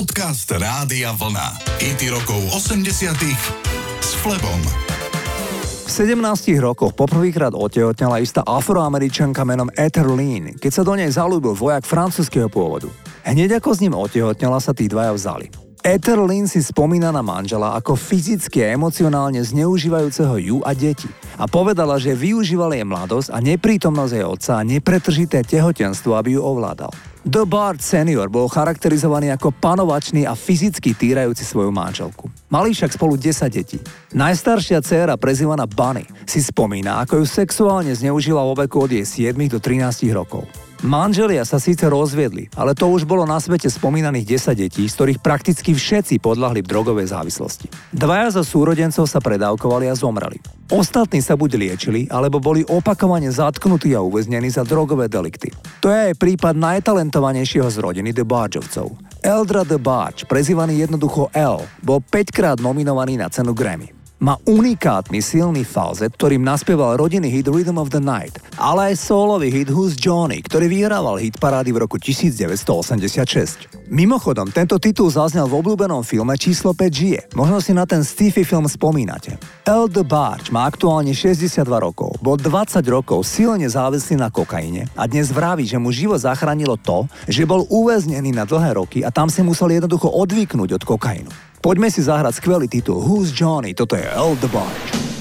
Podcast Rádia Vlna. IT rokov 80 s Flebom. V 17 rokoch poprvýkrát otehotnela istá afroameričanka menom Ether Lynn, keď sa do nej zalúbil vojak francúzského pôvodu. Hneď ako s ním otehotnela sa tí dvaja vzali. Ether Lynn si spomína na manžela ako fyzicky a emocionálne zneužívajúceho ju a deti a povedala, že využíval jej mladosť a neprítomnosť jej otca a nepretržité tehotenstvo, aby ju ovládal. The Bard senior bol charakterizovaný ako panovačný a fyzicky týrajúci svoju manželku. Mali však spolu 10 detí. Najstaršia dcéra, prezývaná Bunny, si spomína, ako ju sexuálne zneužila vo veku od jej 7 do 13 rokov. Manželia sa síce rozviedli, ale to už bolo na svete spomínaných 10 detí, z ktorých prakticky všetci podľahli drogovej závislosti. Dvaja zo súrodencov sa predávkovali a zomreli. Ostatní sa buď liečili, alebo boli opakovane zatknutí a uväznení za drogové delikty. To je aj prípad najtalentovanejšieho z rodiny The Bargeovcov. Eldra The Barge, prezývaný jednoducho L, bol 5 krát nominovaný na cenu Grammy. Má unikátny silný falzet, ktorým naspieval rodinný hit Rhythm of the Night, ale aj solový hit Who's Johnny, ktorý vyhrával hit parády v roku 1986. Mimochodom, tento titul zaznel v obľúbenom filme Číslo 5 žije. Možno si na ten sci-fi film spomínate. El the Barge má aktuálne 62 rokov, bol 20 rokov silne závislý na kokaine a dnes vraví, že mu život zachránilo to, že bol uväznený na dlhé roky a tam si musel jednoducho odvyknúť od kokainu. Poďme si zahrať skvelý titul Who's Johnny, toto je El the Barge.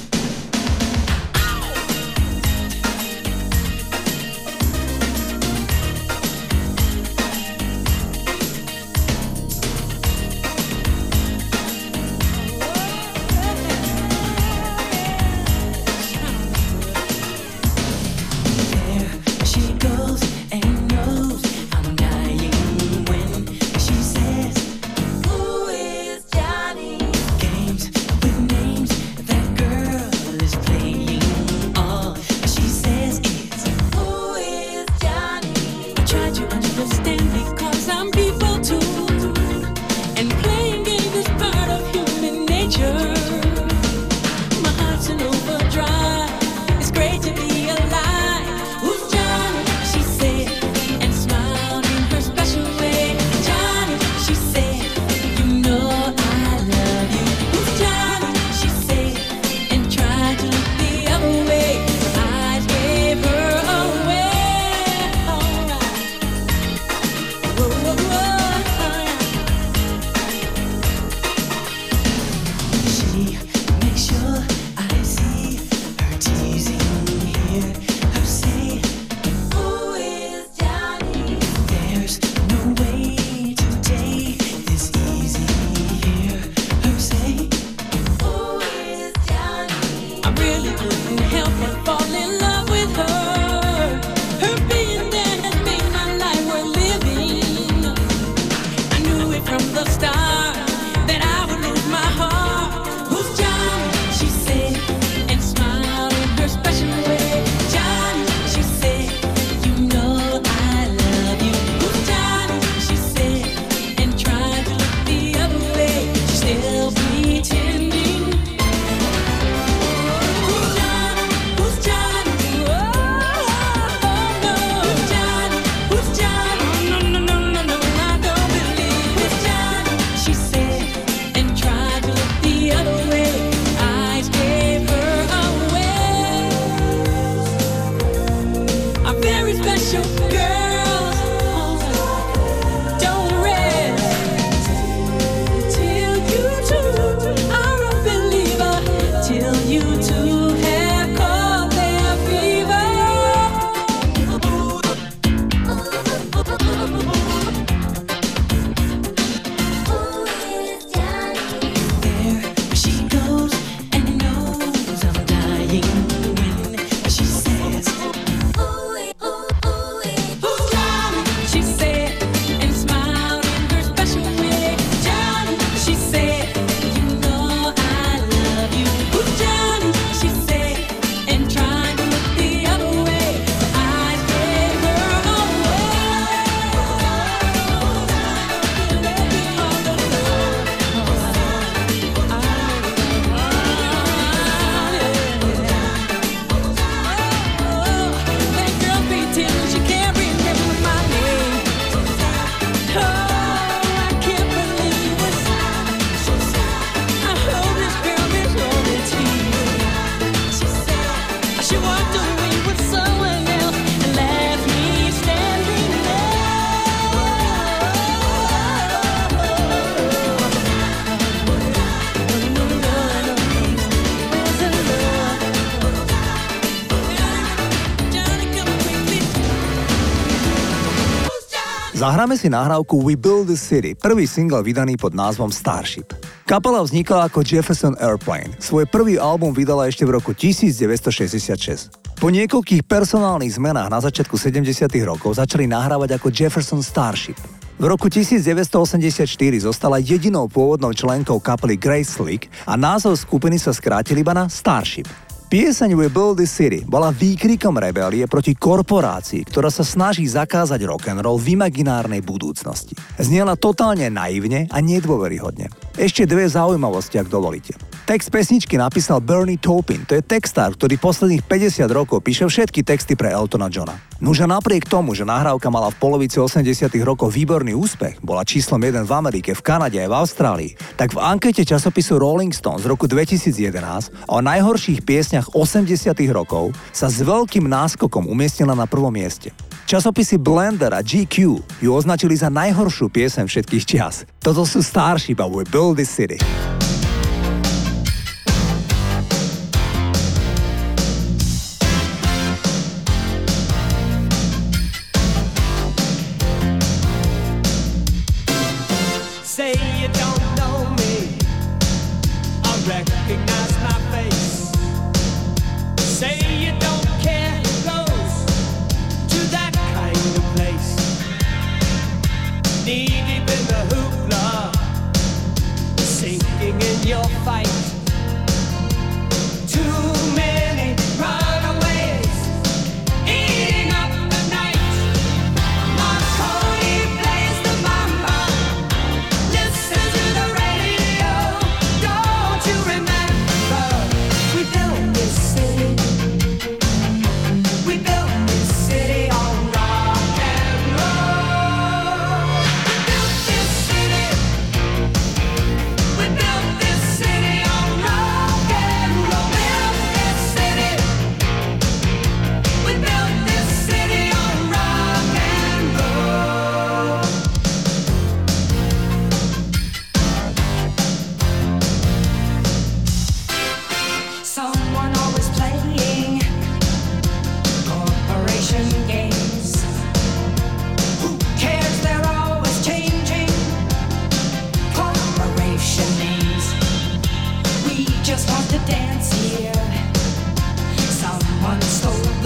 Zahráme si nahrávku We Build the City, prvý single vydaný pod názvom Starship. Kapela vznikla ako Jefferson Airplane. Svoj prvý album vydala ešte v roku 1966. Po niekoľkých personálnych zmenách na začiatku 70. rokov začali nahrávať ako Jefferson Starship. V roku 1984 zostala jedinou pôvodnou členkou kapely Grace Slick a názov skupiny sa skrátil iba na Starship. Pieseň We Build the City bola výkrikom rebelie proti korporácii, ktorá sa snaží zakázať rock and roll v imaginárnej budúcnosti. Zniela totálne naivne a nedôveryhodne. Ešte dve zaujímavosti, ak dovolíte. Text pesničky napísal Bernie Taupin, to je textár, ktorý posledných 50 rokov píše všetky texty pre Eltona Johna. Nuže napriek tomu, že nahrávka mala v polovici 80 rokov výborný úspech, bola číslom 1 v Amerike, v Kanade aj v Austrálii, tak v ankete časopisu Rolling Stone z roku 2011 o najhorších piesňach 80 rokov sa s veľkým náskokom umiestnila na prvom mieste. Časopisy Blender a GQ ju označili za najhoršiu piesem všetkých čias. Toto sú a We Build This City. City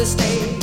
the stage.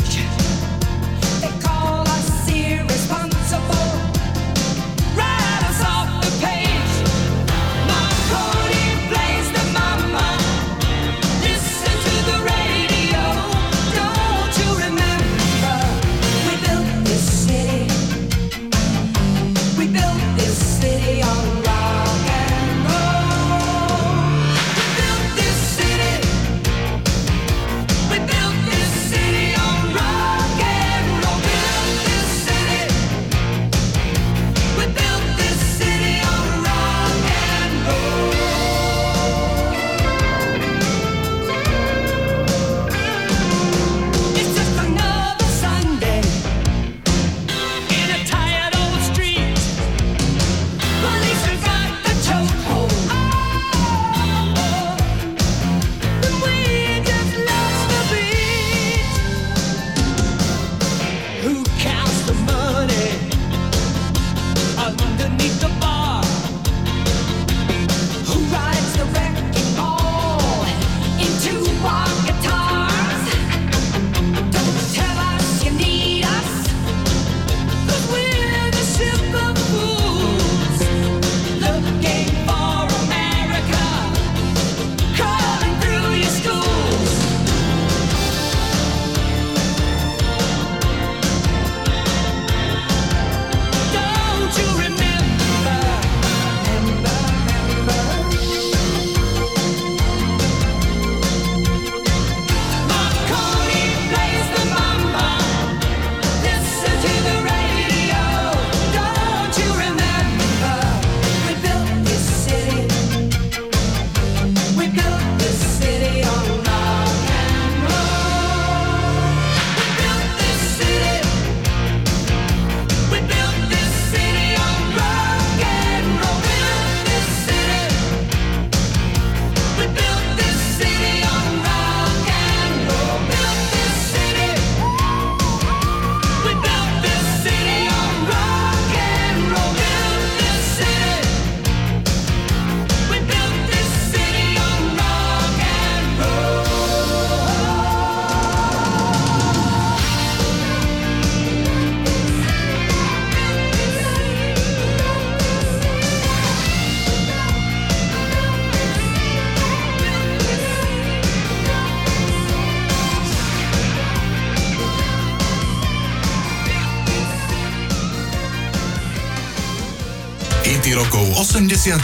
80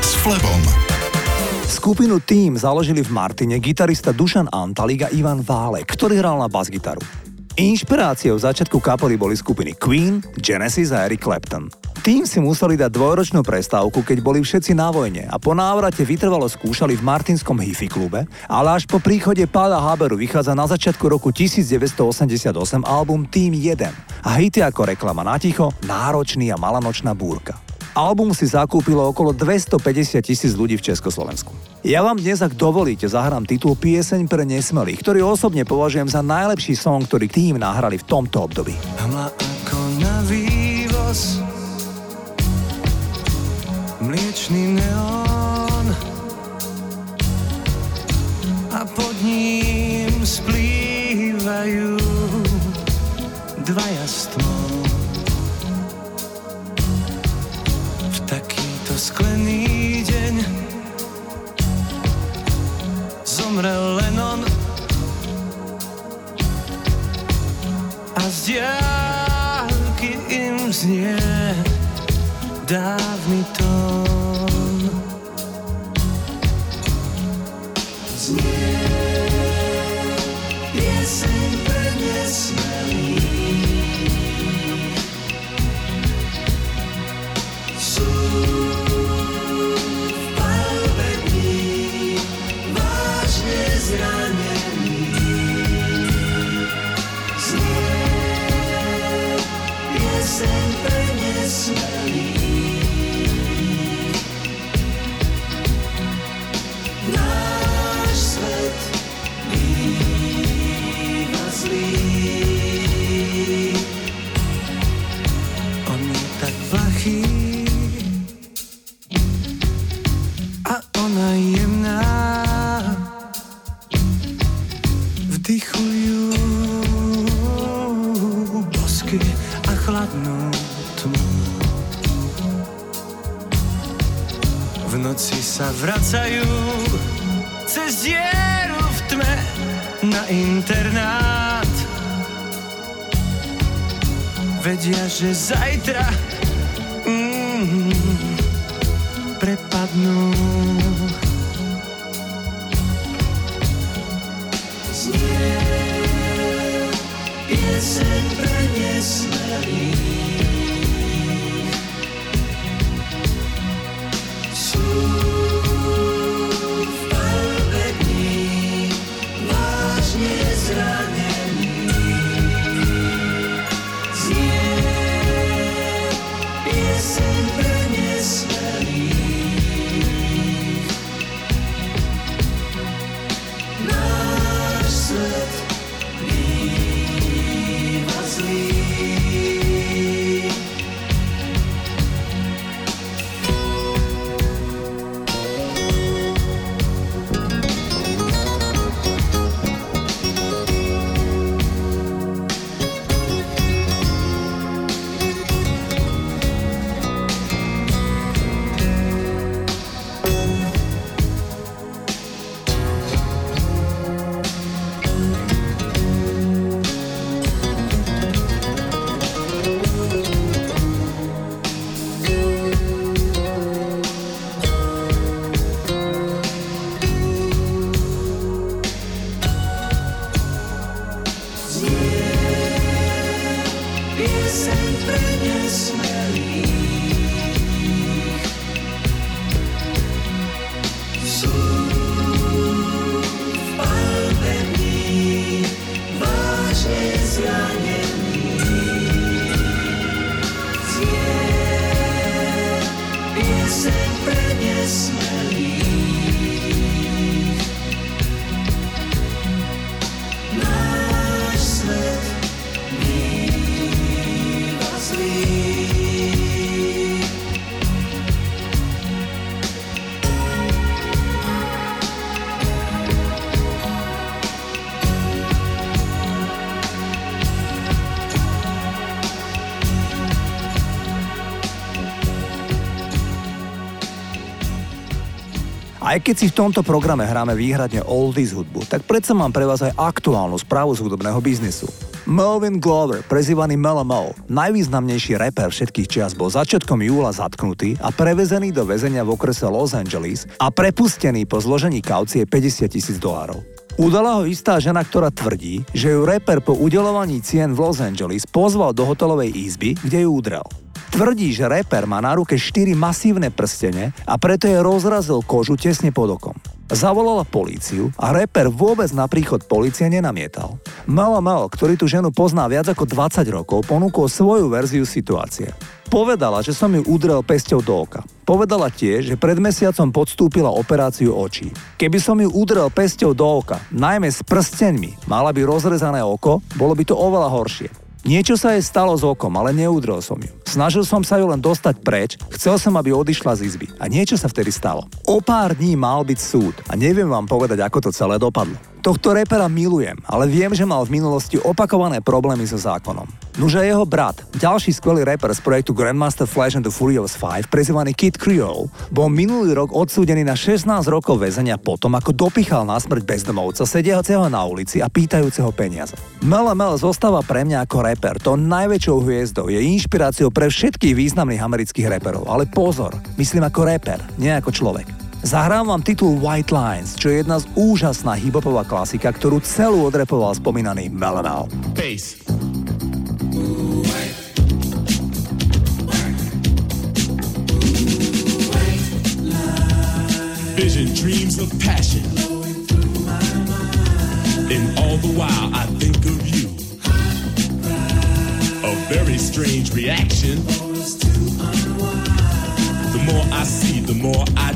s Flebom. Skupinu Team založili v Martine gitarista Dušan Antalík a Ivan Válek, ktorý hral na basgitaru. Inšpiráciou začiatku kapely boli skupiny Queen, Genesis a Eric Clapton. Tým si museli dať dvojročnú prestávku, keď boli všetci na vojne a po návrate vytrvalo skúšali v Martinskom Hifi klube, ale až po príchode Páda Haberu vychádza na začiatku roku 1988 album Team 1 a hity ako reklama na ticho, náročný a malanočná búrka. Album si zakúpilo okolo 250 tisíc ľudí v Československu. Ja vám dnes, ak dovolíte, zahrám titul Pieseň pre nesmelých, ktorý osobne považujem za najlepší song, ktorý tým nahrali v tomto období. Hamla ako na vývoz Mliečný neón A pod ním splývajú Dvaja Diálky im znie dávny tón. Že zajtra mm, prepadnú. Znie pieseň pre nesmelých. Aj keď si v tomto programe hráme výhradne oldies hudbu, tak predsa mám pre vás aj aktuálnu správu z hudobného biznisu. Melvin Glover, prezývaný Melo Mo, najvýznamnejší reper všetkých čias, bol začiatkom júla zatknutý a prevezený do väzenia v okrese Los Angeles a prepustený po zložení kaucie 50 tisíc dolárov. Udala ho istá žena, ktorá tvrdí, že ju reper po udelovaní cien v Los Angeles pozval do hotelovej izby, kde ju udrel. Tvrdí, že reper má na ruke 4 masívne prstene a preto je rozrazil kožu tesne pod okom. Zavolala políciu a reper vôbec na príchod policie nenamietal. Melo Melo, ktorý tú ženu pozná viac ako 20 rokov, ponúkol svoju verziu situácie. Povedala, že som ju udrel pesťou do oka. Povedala tiež, že pred mesiacom podstúpila operáciu očí. Keby som ju udrel pesťou do oka, najmä s prsteňmi, mala by rozrezané oko, bolo by to oveľa horšie. Niečo sa jej stalo s okom, ale neudrel som ju. Snažil som sa ju len dostať preč, chcel som, aby odišla z izby. A niečo sa vtedy stalo. O pár dní mal byť súd a neviem vám povedať, ako to celé dopadlo. Tohto repera milujem, ale viem, že mal v minulosti opakované problémy so zákonom. Nuže jeho brat, ďalší skvelý reper z projektu Grandmaster Flash and the Furious 5, prezývaný Kid Creole, bol minulý rok odsúdený na 16 rokov väzenia potom, ako dopichal na smrť bezdomovca sediaceho na ulici a pýtajúceho peniaze. Mele Mel zostáva pre mňa ako reper, to najväčšou hviezdou je inšpiráciou pre všetkých významných amerických reperov, ale pozor, myslím ako reper, nie ako človek. Zahrám vám titul White Lines, čo je jedna z úžasná hiphopová klasika, ktorú celú odrepoval spomínaný Melamel. Bass. Vision, dreams of passion. And all the while I think of you. A very strange reaction. The more I see, the more I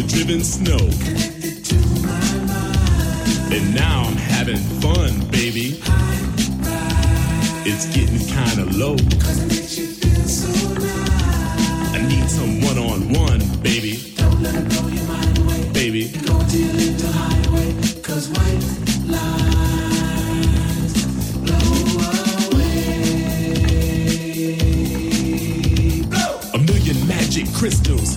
the driven snow. And now I'm having fun, baby. It's getting kinda low. I need some one on one, baby. Don't let it blow your mind away. Baby. Go till into highway, cause white lines blow away. A million magic crystals,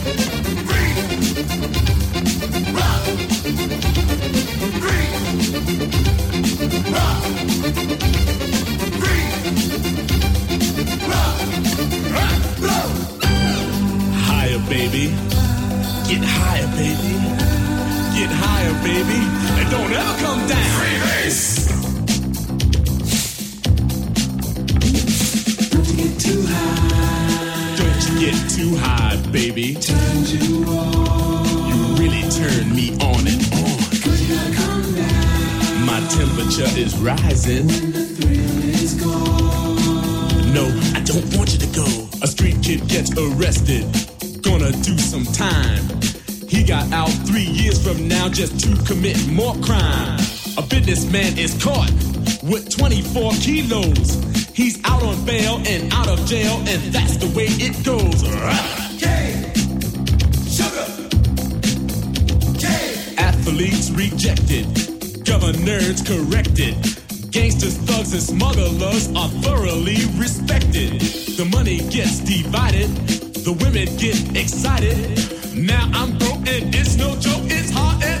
baby. Get higher, baby. Get higher, baby. And don't ever come down. Don't you get too high, Don't you get too high, baby. Turns you on. You really turn me on and on. Could you come down? My temperature is rising. When the thrill is gone. No, I don't want you to go. A street kid gets arrested. Gonna do some time. He got out three years from now just to commit more crime. A businessman is caught with 24 kilos. He's out on bail and out of jail, and that's the way it goes. K, sugar. K. Athletes rejected. Governors corrected. Gangsters, thugs, and smugglers are thoroughly respected. The money gets divided, the women get excited. Now I'm broke and it's no joke. It's hard as